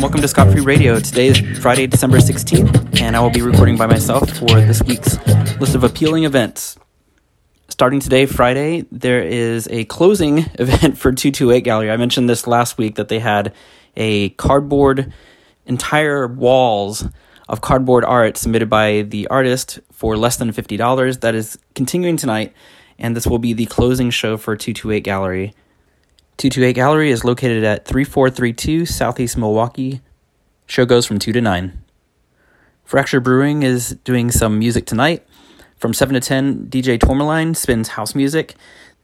and welcome to Scott Free Radio. Today is Friday, December 16th, and I will be recording by myself for this week's list of appealing events. Starting today, Friday, there is a closing event for 228 Gallery. I mentioned this last week that they had a cardboard, entire walls of cardboard art submitted by the artist for less than $50. That is continuing tonight, and this will be the closing show for 228 Gallery. 228 Gallery is located at 3432 Southeast Milwaukee. Show goes from 2 to 9. Fracture Brewing is doing some music tonight. From 7 to 10, DJ Tourmaline spins house music.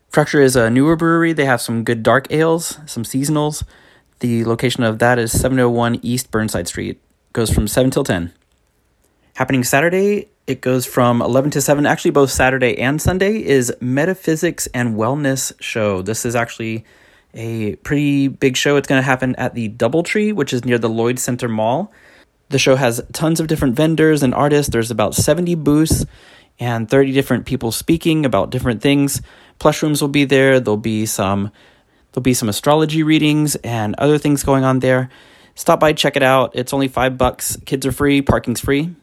Fracture is a newer brewery. They have some good dark ales, some seasonals. The location of that is 701 East Burnside Street. Goes from 7 till 10. Happening Saturday, it goes from 11 to 7. Actually, both Saturday and Sunday is Metaphysics and Wellness Show. This is actually a pretty big show. It's going to happen at the Doubletree, which is near the Lloyd Center Mall. The show has tons of different vendors and artists. There's about 70 booths and 30 different people speaking about different things. Plush rooms will be there. There'll be some there'll be some astrology readings and other things going on there. Stop by, check it out. It's only 5 bucks. Kids are free, parking's free.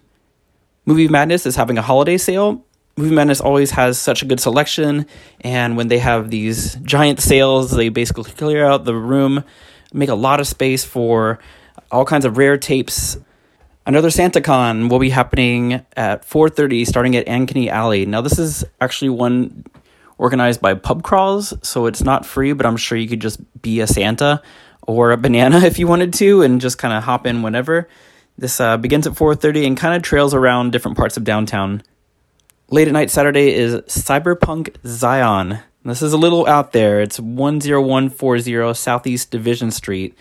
Movie Madness is having a holiday sale. Movie Madness always has such a good selection, and when they have these giant sales, they basically clear out the room, make a lot of space for all kinds of rare tapes. Another SantaCon will be happening at 4:30, starting at Ankeny Alley. Now, this is actually one organized by Pub Crawls, so it's not free, but I'm sure you could just be a Santa or a banana if you wanted to, and just kind of hop in whenever. This uh, begins at 4:30 and kind of trails around different parts of downtown. Late at night Saturday is Cyberpunk Zion. This is a little out there. It's 10140 Southeast Division Street.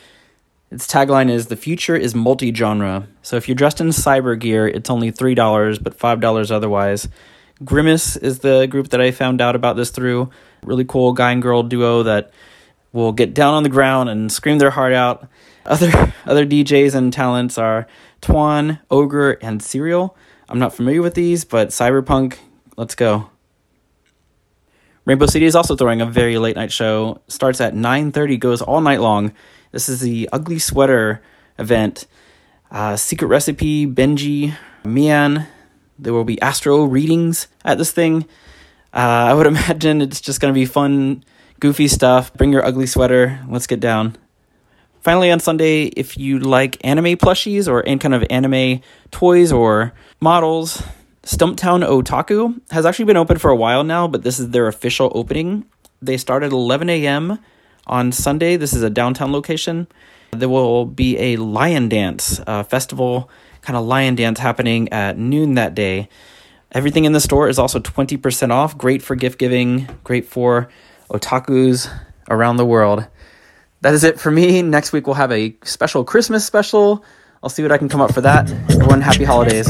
Its tagline is The future is multi genre. So if you're dressed in cyber gear, it's only $3, but $5 otherwise. Grimace is the group that I found out about this through. Really cool guy and girl duo that will get down on the ground and scream their heart out. Other other DJs and talents are Twan, Ogre, and Serial. I'm not familiar with these, but Cyberpunk, let's go. Rainbow City is also throwing a very late night show. Starts at 9:30, goes all night long. This is the Ugly Sweater event. Uh, Secret Recipe, Benji, Mian. There will be astro readings at this thing. Uh, I would imagine it's just going to be fun, goofy stuff. Bring your ugly sweater. Let's get down. Finally, on Sunday, if you like anime plushies or any kind of anime toys or models, Stumptown Otaku has actually been open for a while now, but this is their official opening. They start at 11 a.m. on Sunday. This is a downtown location. There will be a lion dance uh, festival, kind of lion dance happening at noon that day. Everything in the store is also 20% off. Great for gift giving, great for otakus around the world that is it for me. Next week we'll have a special Christmas special. I'll see what I can come up for that. Everyone, happy holidays.